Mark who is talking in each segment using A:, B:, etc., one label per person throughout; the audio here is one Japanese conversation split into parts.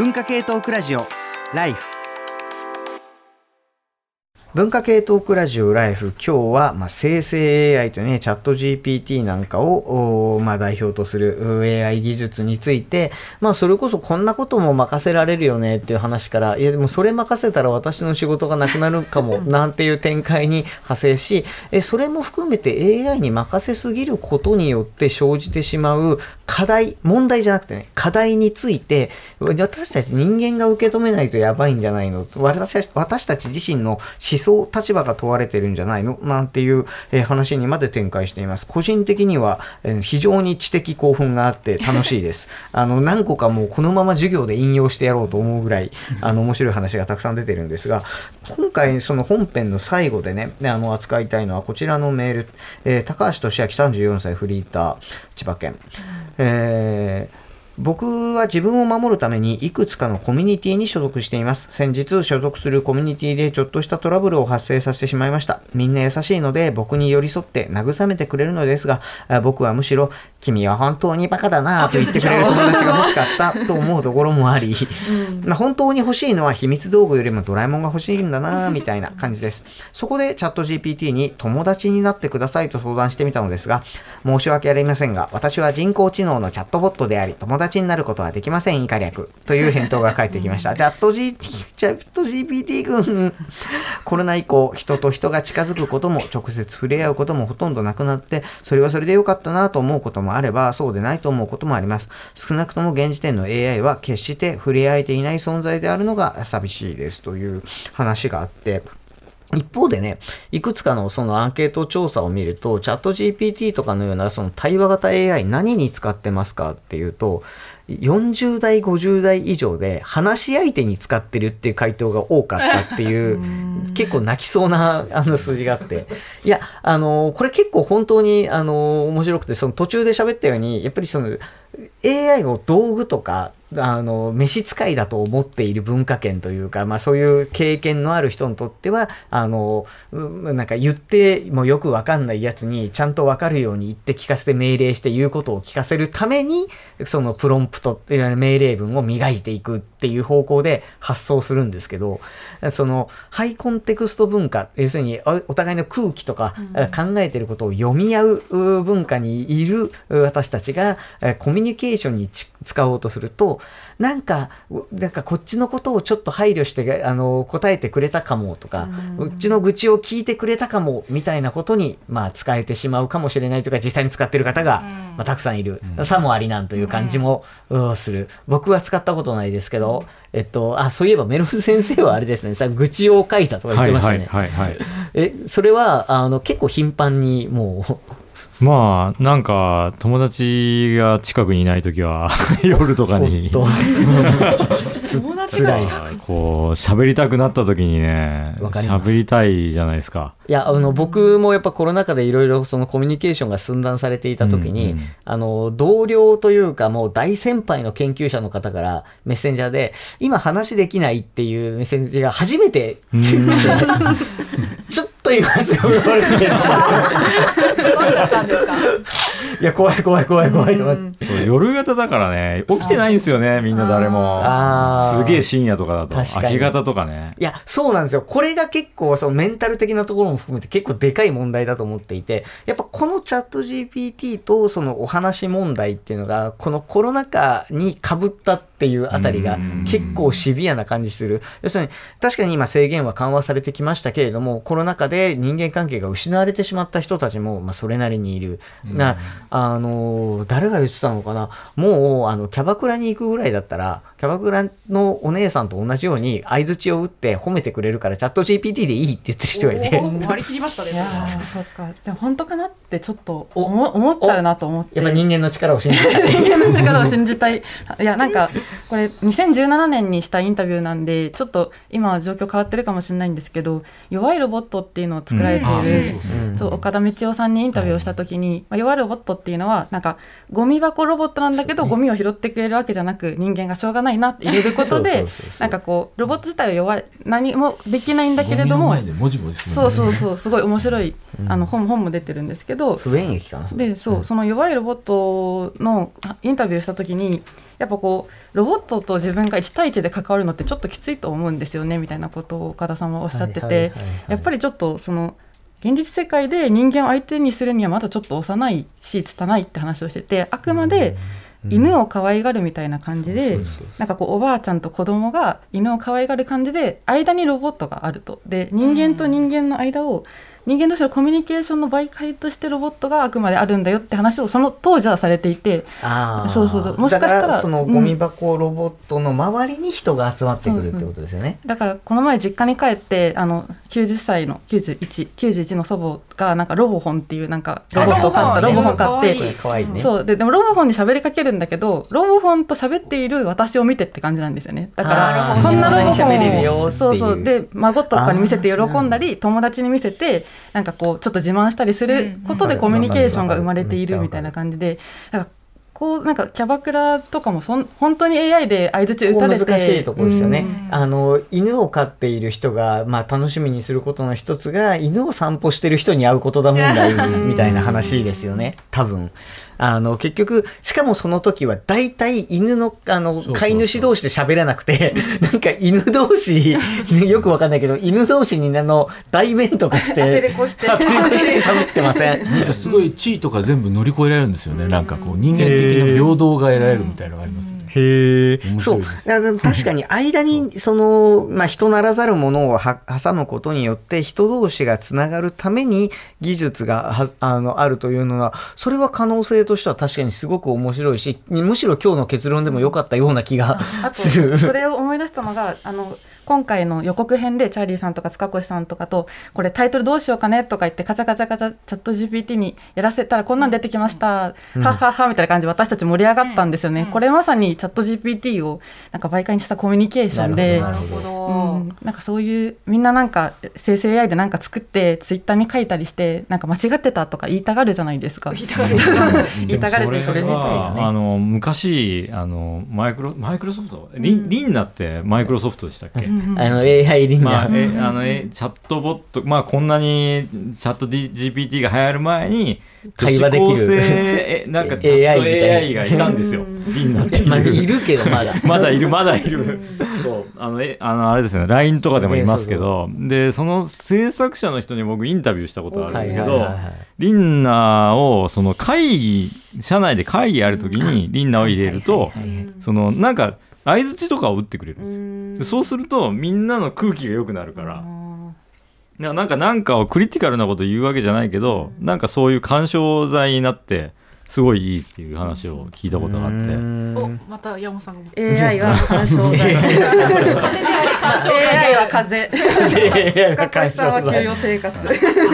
A: 文化系トークラジオライフ。文化系トークラジオライフ今日は、まあ、生成 AI とねチャット GPT なんかを、まあ、代表とする AI 技術について、まあ、それこそこんなことも任せられるよねっていう話からいやでもそれ任せたら私の仕事がなくなるかも なんていう展開に派生しえそれも含めて AI に任せすぎることによって生じてしまう課題問題じゃなくてね課題について私たち人間が受け止めないとやばいんじゃないの？私私たち自身の思想、立場が問われてるんじゃないの？なんていう、えー、話にまで展開しています。個人的には、えー、非常に知的興奮があって楽しいです。あの、何個かもうこのまま授業で引用してやろうと思うぐらい、あの、面白い話がたくさん出てるんですが、今回その本編の最後でね、あの、扱いたいのはこちらのメール、えー、高橋俊明34歳フリーター、千葉県。えー僕は自分を守るためにいくつかのコミュニティに所属しています。先日所属するコミュニティでちょっとしたトラブルを発生させてしまいました。みんな優しいので僕に寄り添って慰めてくれるのですが、僕はむしろ君は本当にバカだなと言ってくれる友達が欲しかったと思うところもあり、うん、まあ本当に欲しいのは秘密道具よりもドラえもんが欲しいんだなみたいな感じです。そこでチャット GPT に友達になってくださいと相談してみたのですが、申し訳ありませんが、私は人工知能のチャットボットであり、友達達になることはできません、以下略。という返答が返ってきました。チャット G、チャット GPT 君。コロナ以降、人と人が近づくことも、直接触れ合うこともほとんどなくなって、それはそれで良かったなと思うこともあれば、そうでないと思うこともあります。少なくとも現時点の AI は決して触れ合えていない存在であるのが寂しいですという話があって、一方でね、いくつかのそのアンケート調査を見ると、チャット GPT とかのようなその対話型 AI 何に使ってますかっていうと、40代、50代以上で話し相手に使ってるっていう回答が多かったっていう、結構泣きそうなあの数字があって、いや、あの、これ結構本当にあの、面白くて、その途中で喋ったように、やっぱりその AI を道具とかあの、召使いだと思っている文化圏というか、まあそういう経験のある人にとっては、あの、なんか言ってもよくわかんないやつにちゃんとわかるように言って聞かせて命令して言うことを聞かせるために、そのプロンプトっていう命令文を磨いていくっていう方向で発想するんですけど、そのハイコンテクスト文化、要するにお互いの空気とか考えてることを読み合う文化にいる私たちがコミュニケーションに使おうとすると、なんか、なんかこっちのことをちょっと配慮して、あの、答えてくれたかもとか、うっちの愚痴を聞いてくれたかも、みたいなことに、まあ、使えてしまうかもしれないとか、実際に使ってる方が、まあ、たくさんいる。さもありなんという感じも、する。僕は使ったことないですけど、えっと、あ、そういえばメロス先生はあれですね、さ、愚痴を書いたとか言ってましたね。はいはいはい、はい、え、それは、あの、結構頻繁にもう
B: まあなんか友達が近くにいない時は 夜とかに。
C: 友達が
B: こう喋りたくなった時にね喋りたいじゃないですか。
A: いやあの僕もやっぱコロナ禍でいろいろそのコミュニケーションが寸断されていた時に、うんうん、あの同僚というかもう大先輩の研究者の方からメッセンジャーで今話できないっていうメッセンジが初めて ちょっと今発が生まれていや怖い怖い怖い怖いとか
B: 夜型だからね。起きてないんですよねみんな誰も。すげえ深夜とかだと。明け方とかね。
A: いやそうなんですよ。これが結構そのメンタル的なところも含めて結構でかい問題だと思っていてやっぱこのチャット GPT とそのお話問題っていうのがこのコロナ禍にかぶったっていうあたりが結構シビアな感じする。要するに確かに今制限は緩和されてきましたけれどもコロナ禍で人間関係が失われてしまった人たちも、まあ、それなりにいる。なあの誰が言ってたのかな？もうあのキャバクラに行くぐらいだったらキャバクラのお姉さんと同じように相づちを打って褒めてくれるからチャット GPT でいいって言ってる人がいて。
C: 割り切りましたねそっか。でも本当かなってちょっと思思っちゃうなと思って
A: やっぱ人間の力を信じたい。
C: 人間の力を信じたい。いやなんかこれ2017年にしたインタビューなんでちょっと今は状況変わってるかもしれないんですけど弱いロボットっていうのを作られている、うん、岡田道夫さんにインタビューをした時に、まあ、弱いロボットっていうのはなんかゴミ箱ロボットなんだけど、ゴミを拾ってくれるわけじゃなく人間がしょうがないなって入れることでなんかこうロボット自体は弱い何もできないんだけれどもそうそうそうすごい面白いあの本本も出てるんですけど
A: 不便益かな
C: でそう、その弱いロボットのインタビューした時にやっぱこうロボットと自分が1対1で関わるのってちょっときついと思うんですよねみたいなことを岡田さんはおっしゃっててやっぱりちょっとその現実世界で人間を相手にするにはまだちょっと幼いし拙いって話をしててあくまで犬を可愛がるみたいな感じで、なんかこうおばあちゃんと子供が犬を可愛がる感じで間にロボットがあると。で人間と人間の間を人間同士のコミュニケーションの媒介としてロボットがあくまであるんだよって話をその当時はされていて
A: そうそうもしかしたらそのゴミ箱ロボットの周りに人が集まってくるってことですよね、
C: うんうん、だからこの前実家に帰ってあの90歳の9191の祖母がなんかロボホンっていうなんかロボットを買ったロボホン買って、ね、そう。ででもロボホンに喋りかけるんだけどロボホンと喋っている私を見てって感じなんですよね。だからこんなロボホンをそうそう。で孫とかに見せて喜んだり友達に見せてなんかこうちょっと自慢したりすることでコミュニケーションが生まれているみたいな感じでなんかこうなんかキャバクラとかもそん本当に AI で相づち打たれて
A: 難しいところですよね、うん、あの犬を飼っている人が、まあ、楽しみにすることの一つが犬を散歩してる人に会うことだ問題みたいな話ですよね。多分あの、結局、しかもその時は大体犬の、あの、飼い主同士で喋らなくて、なんか犬同士、よくわかんないけど、犬同士にあの、大弁とかして、当て
C: れこして、
A: 当て喋ってません？
D: なんかすごい地位とか全部乗り越えられるんですよね。なんかこう、人間的な平等が得られるみたいなのがありますね。
A: へえ。そう。確かに間に、その、まあ、人ならざるものを挟むことによって、人同士がつながるために技術がはあのあるというのは、それは可能性としては確かにすごく面白いし、むしろ今日の結論でも良かったような気がする。
C: それを思い出したのが、あの、今回の予告編でチャーリーさんとか塚越さんとかとこれタイトルどうしようかねとか言ってカチャカチャカチャチャット GPT にやらせたらこんなん出てきました、うん、はははみたいな感じで私たち盛り上がったんですよね、うん、これまさにチャット GPT をなんか媒介にしたコミュニケーションでなるほど、うん、なんかそういうみんななんか生成 AI でなんか作ってツイッターに書いたりしてなんか間違ってたとか言いたがるじゃないですか。言いたがる
B: 言い。たがるそれ自体ね。あの昔あのマイクロマイクロソフト？リン,、リンナってマイクロソフトでしたっけ、あ
A: の AI リンナ、
B: まあ、えあのえチャットボットまあこんなにチャット GPT が流行る前に
A: 会話できる。
B: え なんかチャット AI がいたんですよ。リンナってまあ、
A: いるけどまだ。
B: まだいるまだいる。そう。あのえあのあれですね。LINE とかでもいますけど、でその制作者の人に僕インタビューしたことあるんですけど、リンナをその会議社内で会議やるときにリンナを入れると、そのなんか相づちとかを打ってくれるんですよ。そうするとみんなの空気が良くなるから。なんかなんかをクリティカルなこと言うわけじゃないけど、なんかそういう干渉剤になってすごいいいっていう話を聞いたことがあって。
C: おまた山本さんが。AI は干渉剤。AI は風 AI は干渉剤。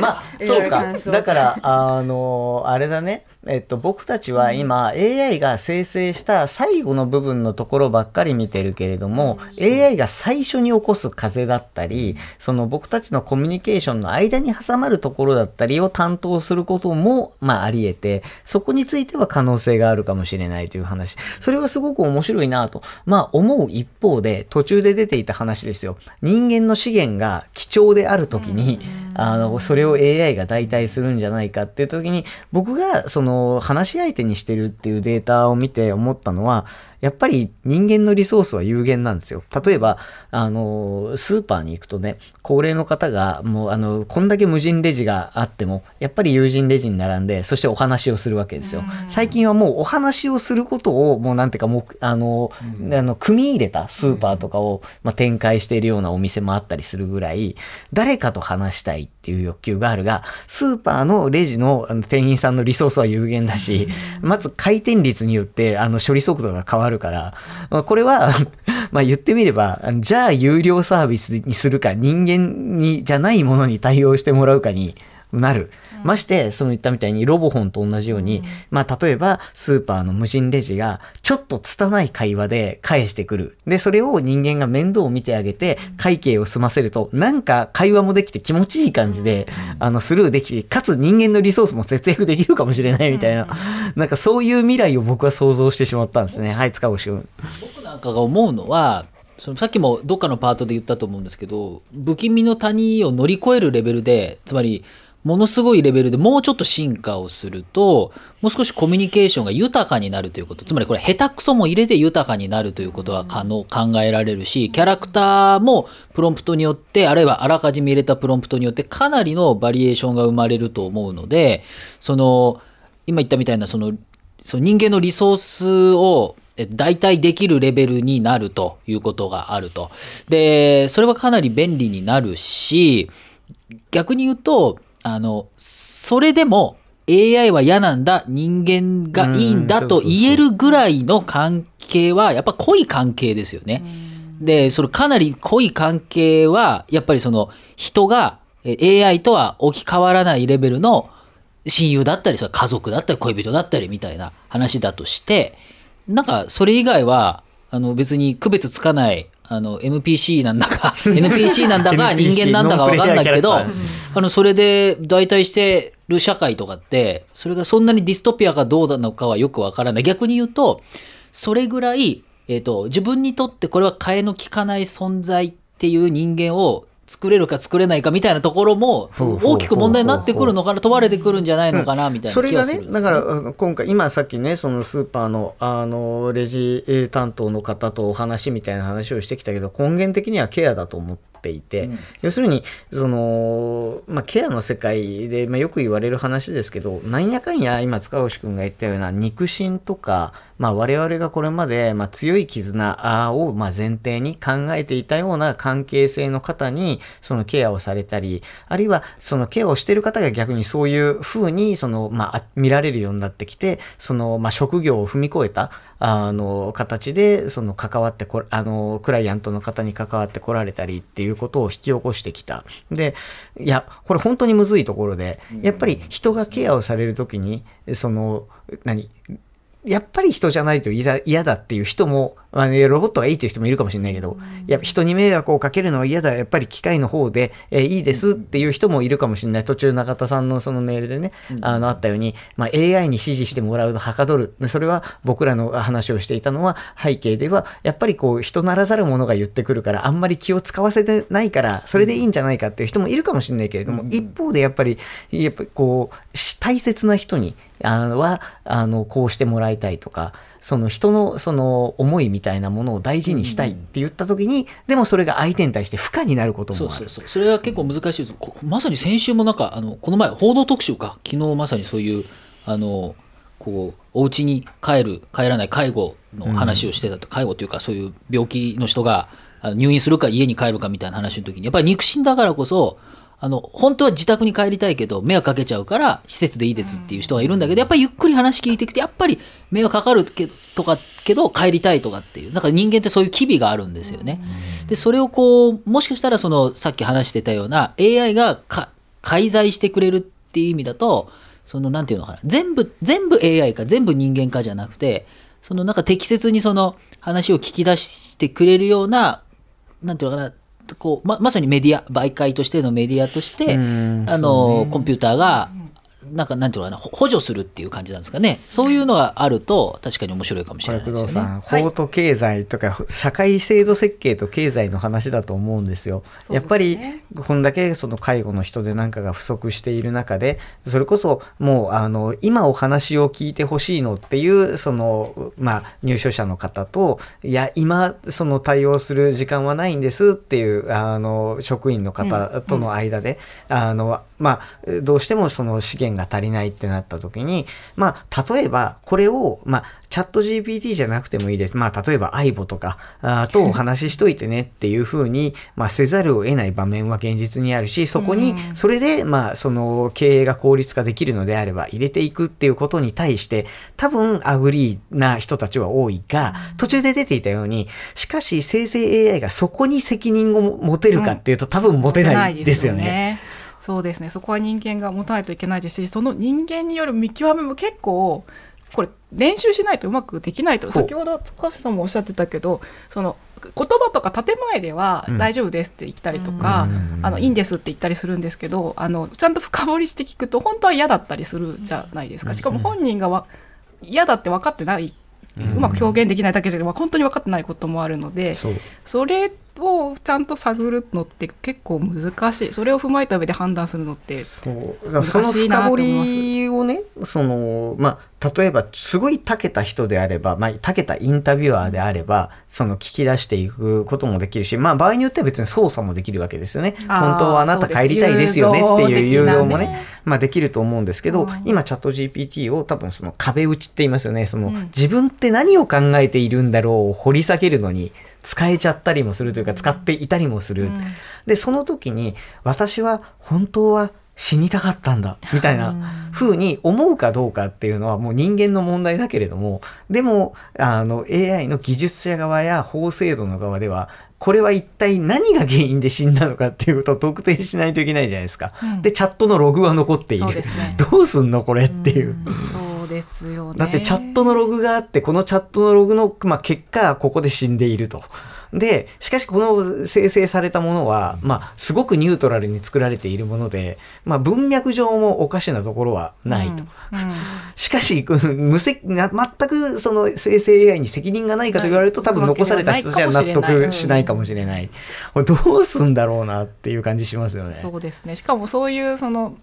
A: まあそうか。だからあのあれだねえっと、僕たちは今、AI が生成した最後の部分のところばっかり見てるけれども、AI が最初に起こす風だったり、その僕たちのコミュニケーションの間に挟まるところだったりを担当することも、まあ、あり得て、そこについては可能性があるかもしれないという話。それはすごく面白いなと、まあ、思う一方で、途中で出ていた話ですよ。人間の資源が貴重であるときに、あの、それを AI が代替するんじゃないかっていう時に、僕が、その、話し相手にしてるっていうデータを見て思ったのは、やっぱり人間のリソースは有限なんですよ。例えば、あの、スーパーに行くとね、高齢の方が、もう、あの、こんだけ無人レジがあっても、やっぱり有人レジに並んで、そしてお話をするわけですよ。最近はもうお話をすることを、もうなんていうか、もう、あの、うん、あの、組み入れたスーパーとかを、まあ、展開しているようなお店もあったりするぐらい、誰かと話したいっていう欲求があるが、スーパーのレジの店員さんのリソースは有限だし、まず回転率によって、あの、処理速度が変わるから、まあ、これは まあ言ってみれば、じゃあ有料サービスにするか、人間にじゃないものに対応してもらうかになる。まして、その言ったみたいにロボホンと同じように、まあ、例えば、スーパーの無人レジが、ちょっと拙い会話で返してくる。で、それを人間が面倒を見てあげて、会計を済ませると、なんか会話もできて気持ちいい感じで、あの、スルーできて、かつ人間のリソースも節約できるかもしれないみたいな、なんかそういう未来を僕は想像してしまったんですね。はい、塚越君。
E: 僕なんかが思うのは、そのさっきもどっかのパートで言ったと思うんですけど不気味の谷を乗り越えるレベルでつまりものすごいレベルでもうちょっと進化をするともう少しコミュニケーションが豊かになるということつまりこれ下手くそも入れて豊かになるということは可能考えられるしキャラクターもプロンプトによってあるいはあらかじめ入れたプロンプトによってかなりのバリエーションが生まれると思うのでその今言ったみたいなそのその人間のリソースを代替できるレベルになるということがあると。で、それはかなり便利になるし、逆に言うと、あの、それでも AI は嫌なんだ、人間がいいんだと言えるぐらいの関係は、やっぱ濃い関係ですよね。で、それかなり濃い関係は、やっぱりその人が AI とは置き換わらないレベルの親友だったり、家族だったり、恋人だったりみたいな話だとして、なんかそれ以外はあの別に区別つかないあの NPC なんだか NPC なんだか人間なんだか分かんないけどあのそれで代替してる社会とかってそれがそんなにディストピアかどうなのかはよく分からない。逆に言うとそれぐらい、えーと、と自分にとってこれは替えの利かない存在っていう人間を作れるか作れないかみたいなところも大きく問題になってくるのかな問われてくるんじゃないのかなみたいな
A: それがねだから今回今さっきねそのスーパーのあのレジ担当の方とお話みたいな話をしてきたけど根源的にはケアだと思っていて、うん、要するにその、まあ、ケアの世界で、まあ、よく言われる話ですけどなんやかんや今塚越君が言ったような肉親とかまあ、我々がこれまで、まあ、強い絆を、まあ、前提に考えていたような関係性の方に、そのケアをされたり、あるいは、そのケアをしている方が逆にそういう風に、その、まあ、見られるようになってきて、その、まあ、職業を踏み越えた、あの、形で、その、関わってこ、あの、クライアントの方に関わってこられたりっていうことを引き起こしてきた。で、いや、これ本当にむずいところで、やっぱり人がケアをされるときに、その、何やっぱり人じゃないと嫌だっていう人もまあね、ロボットがいいっていう人もいるかもしれないけど、やっぱ人に迷惑をかけるのは嫌だ、やっぱり機械の方で、えー、いいですっていう人もいるかもしれない。途中中田さんのそのメールでね、あの、あったように、まあ、AI に指示してもらうとはかどる。それは僕らの話をしていたのは、背景では、やっぱりこう、人ならざる者が言ってくるから、あんまり気を使わせてないから、それでいいんじゃないかっていう人もいるかもしれないけれども、一方でやっぱり、やっぱりこう、大切な人に、あのは、あの、こうしてもらいたいとか、その人のその思いみたいなものを大事にしたいって言った時に、うん、でもそれが相手に対して負荷になることもある。そう
E: そうそうそれは結構難しいですまさに先週もなんかあのこの前報道特集か昨日まさにそういうあのこうお家に帰る帰らない介護の話をしてたと、うん、介護というかそういう病気の人が入院するか家に帰るかみたいな話の時にやっぱり肉親だからこそあの、本当は自宅に帰りたいけど、迷惑かけちゃうから、施設でいいですっていう人がいるんだけど、やっぱりゆっくり話聞いていくと、やっぱり迷惑かかるけとか、けど、帰りたいとかっていう、なんか人間ってそういう機微があるんですよね。で、それをこう、もしかしたらその、さっき話してたような、AI がか介在してくれるっていう意味だと、その、なんていうのかな、全部、全部 AI か、全部人間かじゃなくて、そのなんか適切にその話を聞き出してくれるような、なんていうのかな、こうままさにメディア媒介としてのメディアとして、あの、ね、コンピューターがなんかなんていうのかな補助するっていう感じなんですかねそういうのがあると確かに面白いかもしれないですよね。
A: 法と経済とか、社会制度設計と経済の話だと思うんですよ。すね、やっぱりこんだけその介護の人でなんかが不足している中でそれこそもうあの今お話を聞いてほしいのっていうその、まあ、入所者の方といや今その対応する時間はないんですっていうあの職員の方との間で、うんうん、あのまあ、どうしてもその資源が足りないってなった時に、まあ、例えばこれを、まあ、チャット GPT じゃなくてもいいです。まあ、例えば AIBO とか、あとお話ししといてねっていうふうに、まあ、せざるを得ない場面は現実にあるし、そこに、それで、まあ、その経営が効率化できるのであれば入れていくっていうことに対して、多分 agree な人たちは多いが、途中で出ていたように、しかし生成 AI がそこに責任を持てるかっていうと、多分持てないですよね。
F: そうですね。そこは人間が持たないといけないです。しその人間による見極めも結構これ練習しないとうまくできないと。先ほど塚橋さんもおっしゃってたけどその言葉とか建前では大丈夫ですって言ったりとか、うん、あのいいんですって言ったりするんですけどあのちゃんと深掘りして聞くと本当は嫌だったりするじゃないですか。しかも本人がわ嫌だって分かってない。うまく表現できないだけじゃなくて本当に分かってないこともあるのでそれをちゃんと探るのって結構難しい。それを踏まえた上で判断するのって難しいなと思います。その深掘
A: りをねその、まあ、例えばすごい長けた人であれば、まあ、長けたインタビュアーであればその聞き出していくこともできるし、まあ、場合によっては別に操作もできるわけですよね。本当はあなた帰りたいですよねっていう誘導もね、ね、まあ、できると思うんですけど、うん、今チャット GPT を多分その壁打ちって言いますよね。その、うん、自分って何を考えているんだろうを掘り下げるのに使えちゃったりもするというか使っていたりもする。うん、で、その時に私は本当は死にたかったんだみたいな風に思うかどうかっていうのはもう人間の問題だけれどもでもあの AI の技術者側や法制度の側ではこれは一体何が原因で死んだのかっていうことを特定しないといけないじゃないですか。うん、でチャットのログは残っている。ね、どうすんのこれっていう。
F: うですよね。
A: だってチャットのログがあって、このチャットのログの、まあ、結果、ここで死んでいると。で、しかしこの生成されたものは、まあ、すごくニュートラルに作られているもので、まあ、文脈上もおかしなところはないと。うんうん、しかし、無責全くその生成 AI に責任がないかと言われると、多分残された人じゃ納得しないかもしれない。どうすんだろうなっていう感じしますよね。
F: そうですね。しかもそういうその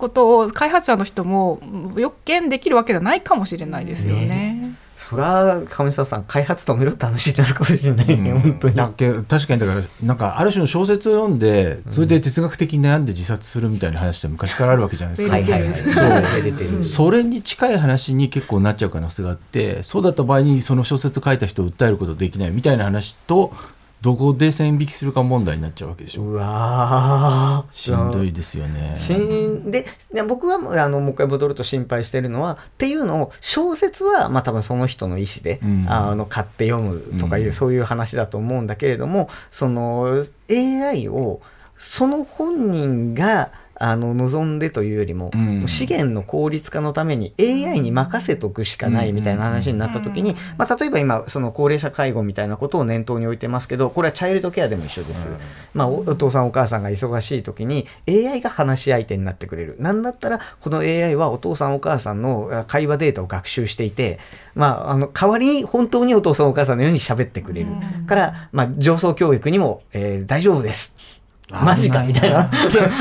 F: ことを開発者の人も予見できるわけではないかもしれないですよね。ね
A: そりゃ上沢さん開発止めろって話になるかもしれないね、うん、本当に。
D: だけ確かにだからなんかある種の小説を読んでそれで哲学的に悩んで自殺するみたいな話って昔からあるわけじゃないですか、はいはいはい、そう。それに近い話に結構なっちゃう可能性があってそうだった場合にその小説書いた人を訴えることできないみたいな話とどこで線引きするか問題になっちゃうわけでしょ。う
A: わ
D: しんどいですよね。
A: しんで僕はあのもう一回戻ると心配してるのはっていうのを小説はまあ多分その人の意思で、うん、あの買って読むとかいう、うん、そういう話だと思うんだけれどもその AI をその本人があの望んでというよりも、うん、資源の効率化のために AI に任せとくしかないみたいな話になった時に、まあ、例えば今その高齢者介護みたいなことを念頭に置いてますけどこれはチャイルドケアでも一緒です、まあ、お父さんお母さんが忙しい時に AI が話し相手になってくれる。なんだったらこの AI はお父さんお母さんの会話データを学習していて、まあ、あの代わりに本当にお父さんお母さんのように喋ってくれる。から、まあ、上層教育にも、えー、大丈夫ですマジかみたいな。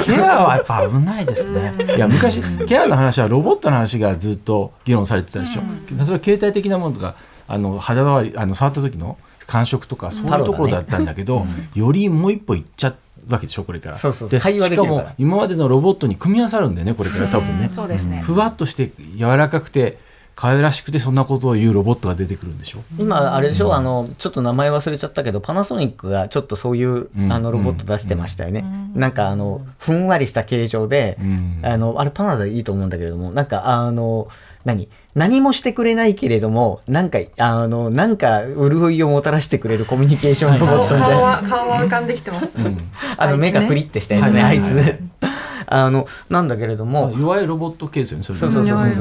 D: ケアはやっぱ危ないですね。いや昔ケアの話はロボットの話がずっと議論されてたでしょ、うん、それは携帯的なものとかあの肌触りあの触った時の感触とかそういうところだったんだけど、ね。うん、よりもう一歩いっちゃうわけでしょこれから。
A: そうそう
D: でしかも今までのロボットに組み合わさるんだよねこれから。多分ね、
F: そうですね。
D: ふわっとして柔らかくて可愛らしくてそんなことを言うロボットが出てくるんでしょ？
A: 今あれでしょ、うん、あのちょっと名前忘れちゃったけどパナソニックがちょっとそういう、うん、あのロボット出してましたよね、うん、なんかあのふんわりした形状で、あのあれパナでいいと思うんだけれどもなんかあの何？何もしてくれないけれどもなんかあのなんか潤いをもたらしてくれるコミュニケーションロボットみたい
C: な。顔は浮かんできてます、
A: あの目がクリッてしたやつね、あいつあのなんだけれども。
D: いわゆるロボット系ですよね
A: それそうそうそうそう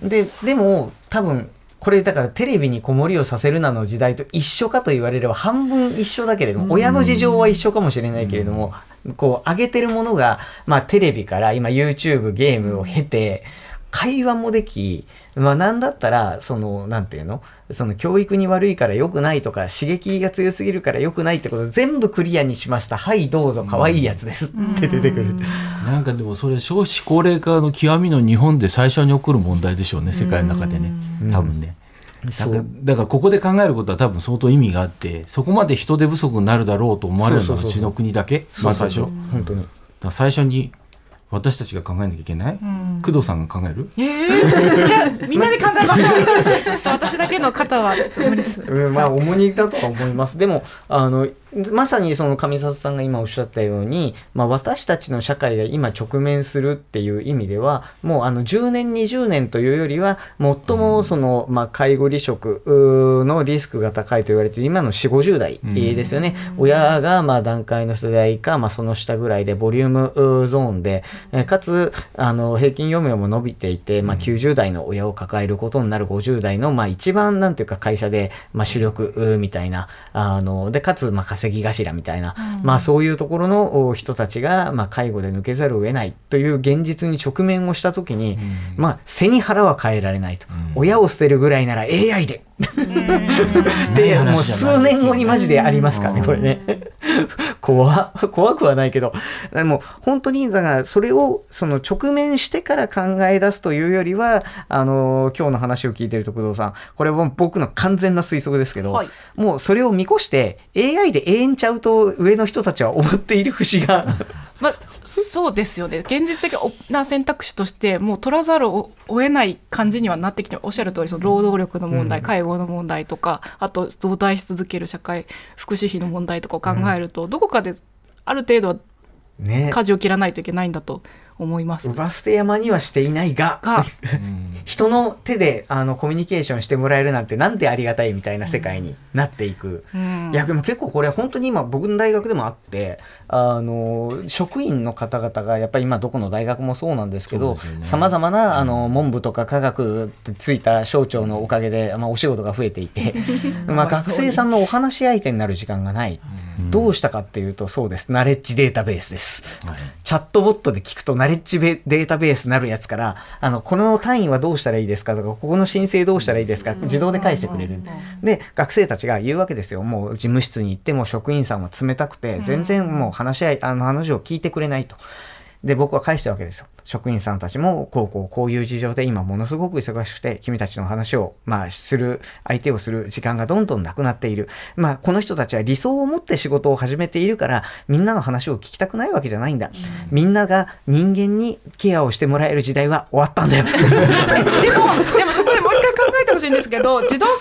A: そう。ででも多分これだからテレビに子守りをさせるなの時代と一緒かと言われれば半分一緒だけれども、親の事情は一緒かもしれないけれども、こう上げてるものが、まあ、テレビから今 YouTube ゲームを経て、会話もでき、まあなんだったら、その、なんていうの？その教育に悪いから良くないとか、刺激が強すぎるから良くないってこと全部クリアにしました。はい、どうぞ、可愛いやつです。って出てくる。
D: なんかでもそれ少子高齢化の極みの日本で最初に起こる問題でしょうね、世界の中でね。多分ね。だからだからここで考えることは多分相当意味があってそこまで人手不足になるだろうと思われるのはうちの国だけ？まあ最初。
A: 本当に。
D: 最初に私たちが考えなきゃいけない、うん、工藤さんが考える？
F: えー、いやみんなで考えましょう。ちょっと私だけの肩はちょっと無理です、
A: うん、まあ重荷だとは思います。でもあのまさにその上里さんが今おっしゃったように、まあ、私たちの社会が今直面するっていう意味ではもうあの10年20年というよりは最もその、まあ、介護離職のリスクが高いと言われている今の4 5 0代ですよね、親がまあ段階の世代か、まあ、その下ぐらいでボリュームゾーンで、えかつあの平均余命も伸びていて、まあ、90代の親を抱えることになる50代の、まあ、一番なんていうか会社で、まあ、主力みたいなあのでかつまあ稼ぎ頭みたいな、まあ、そういうところの人たちが、まあ、介護で抜けざるを得ないという現実に直面をした時に、まあ、背に腹は変えられないと、親を捨てるぐらいなら AI ででもう数年後にマジでありますからねこれね。怖怖くはないけど。でも本当にだからそれをその直面してから考え出すというよりはあの今日の話を聞いてると工藤さん。これは僕の完全な推測ですけど、はい、もうそれを見越して AI で永遠ちゃうと上の人たちは思っている節が
F: まあ、そうですよね。現実的な選択肢としてもう取らざるを得ない感じにはなってきておっしゃる通りそり労働力の問題、うん、介護の問題とかあと増大し続ける社会福祉費の問題とかを考えると、うん、どこかである程度は舵を切らないといけないんだと思います。
A: バステ山にはしていないが、が。人の手であのコミュニケーションしてもらえるなんてなんてありがたいみたいな世界になっていく。うん、いやでも結構これ本当に今僕の大学でもあってあの職員の方々がやっぱり今どこの大学もそうなんですけどさまざまなあの文部とか科学ってついた省庁のおかげで、まあ、お仕事が増えていて まあ学生さんのお話し相手になる時間がない。どうしたかっていうとそうです。ナレッジデータベースです。はい、チャットボットで聞くとナレッジデータベースなるやつから、あの、この単位はどうしたらいいですかとか、ここの申請どうしたらいいですか自動で返してくれる。で、学生たちが言うわけですよ。もう事務室に行っても職員さんは冷たくて、全然もう話し合い、あの話を聞いてくれないと。で、僕は返したわけですよ。職員さんたちも、こうこう、こういう事情で今ものすごく忙しくて、君たちの話を、まあ、する、相手をする時間がどんどんなくなっている。まあ、この人たちは理想を持って仕事を始めているから、みんなの話を聞きたくないわけじゃないんだ。うん、みんなが人間にケアをしてもらえる時代は終わったんだよ。でも、
F: でもそこでもう一回考えてほしいんですけど、自動化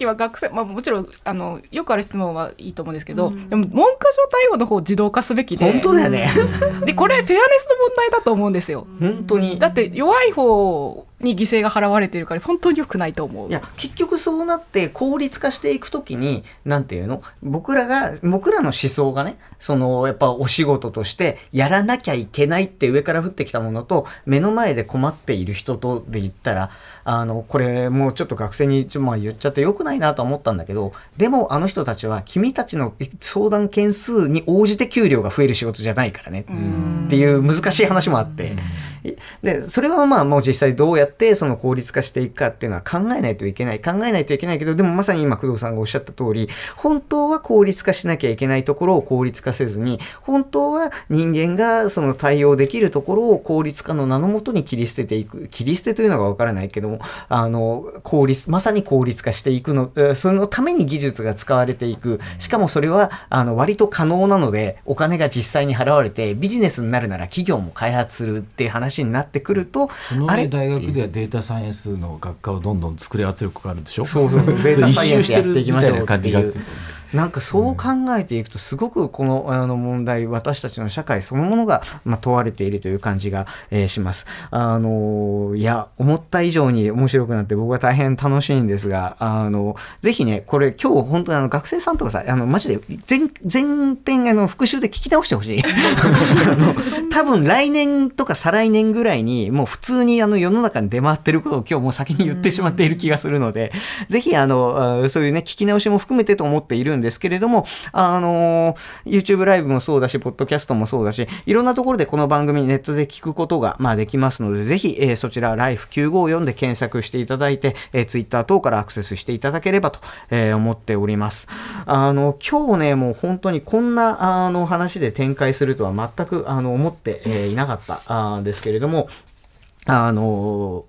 F: すべきは学生、まあもちろん、あの、よくある質問はいいと思うんですけど、うん、でも文科省対応の方を自動化すべきで。
A: 本当だよね。
F: で、これフェアネスの問題だと思うんですよ。
A: 本当に。
F: だって弱い方に犠牲が払われてるから本当に良くないと思う。
A: いや結局そうなって効率化していくときになんていうの？僕らが僕らの思想がねそのやっぱお仕事としてやらなきゃいけないって上から降ってきたものと目の前で困っている人とで言ったらあのこれもうちょっと学生に、まあ、言っちゃってよくないなと思ったんだけどでもあの人たちは君たちの相談件数に応じて給料が増える仕事じゃないからね。っていう難しい話もあって。でそれはまあもう実際どうやってその効率化していくかっていうのは考えないといけない考えないといけないけどでもまさに今工藤さんがおっしゃった通り本当は効率化しなきゃいけないところを効率化せずに本当は人間がその対応できるところを効率化の名のもとに切り捨てていく。切り捨てというのがわからないけどもあの効率まさに効率化していくのそのために技術が使われていく。しかもそれはあの割と可能なのでお金が実際に払われてビジネスになるなら企業も開発するっていう話話になってくると
D: あれ？大学ではデータサイエンスの学科をどんどん作る圧力があるでしょ？
A: そうそうそう。データサイエンスやっていきましょうっていう。なんかそう考えていくとすごくこのあの問題私たちの社会そのものが、まあ、問われているという感じが、えー、します。あのいや思った以上に面白くなって僕は大変楽しいんですがあのぜひねこれ今日本当にあの学生さんとかさあのマジで全全編あの復習で聞き直してほしい。あの多分来年とか再来年ぐらいにもう普通にあの世の中に出回ってることを今日もう先に言ってしまっている気がするので、ぜひあのそういうね聞き直しも含めてと思っているんですけれども、あのー、YouTube ライブもそうだし、ポッドキャストもそうだし、いろんなところでこの番組ネットで聞くことが、まあ、できますので、ぜひ、えー、そちら、ライフ954で検索していただいて、えー、Twitter 等からアクセスしていただければと、えー、思っております。あの、今日ね、もう本当にこんな、あの、話で展開するとは全く、あの、思って、えー、いなかったんですけれども、あの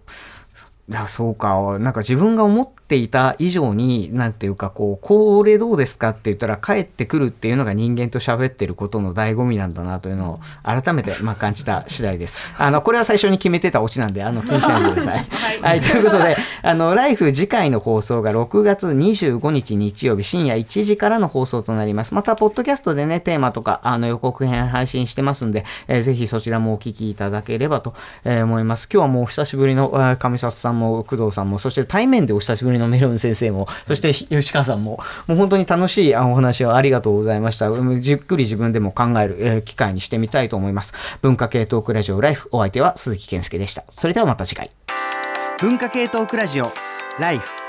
A: ー、そうか、なんか自分が思ってっていた以上に、なんていうか、こう、これどうですかって言ったら帰ってくるっていうのが人間と喋ってることの醍醐味なんだなというのを改めて、まあ、感じた次第です。あの、これは最初に決めてたオチなんで、あの、気にしないでくださ い。はい、ということで、あの、ライフ次回の放送が6月25日日曜日深夜1時からの放送となります。また、ポッドキャストでね、テーマとか、あの、予告編配信してますんで、えー、ぜひそちらもお聞きいただければと、えー、思います。今日はもう久しぶりの、上里さんも工藤さんも、そして対面でお久しぶりのメロン先生も、そして吉川さんも、もう本当に楽しいお話をありがとうございました。じっくり自分でも考える、えー、機会にしてみたいと思います。文化系トークラジオライフ、お相手は鈴木健介でした。それではまた次回。文化系トークラジオライフ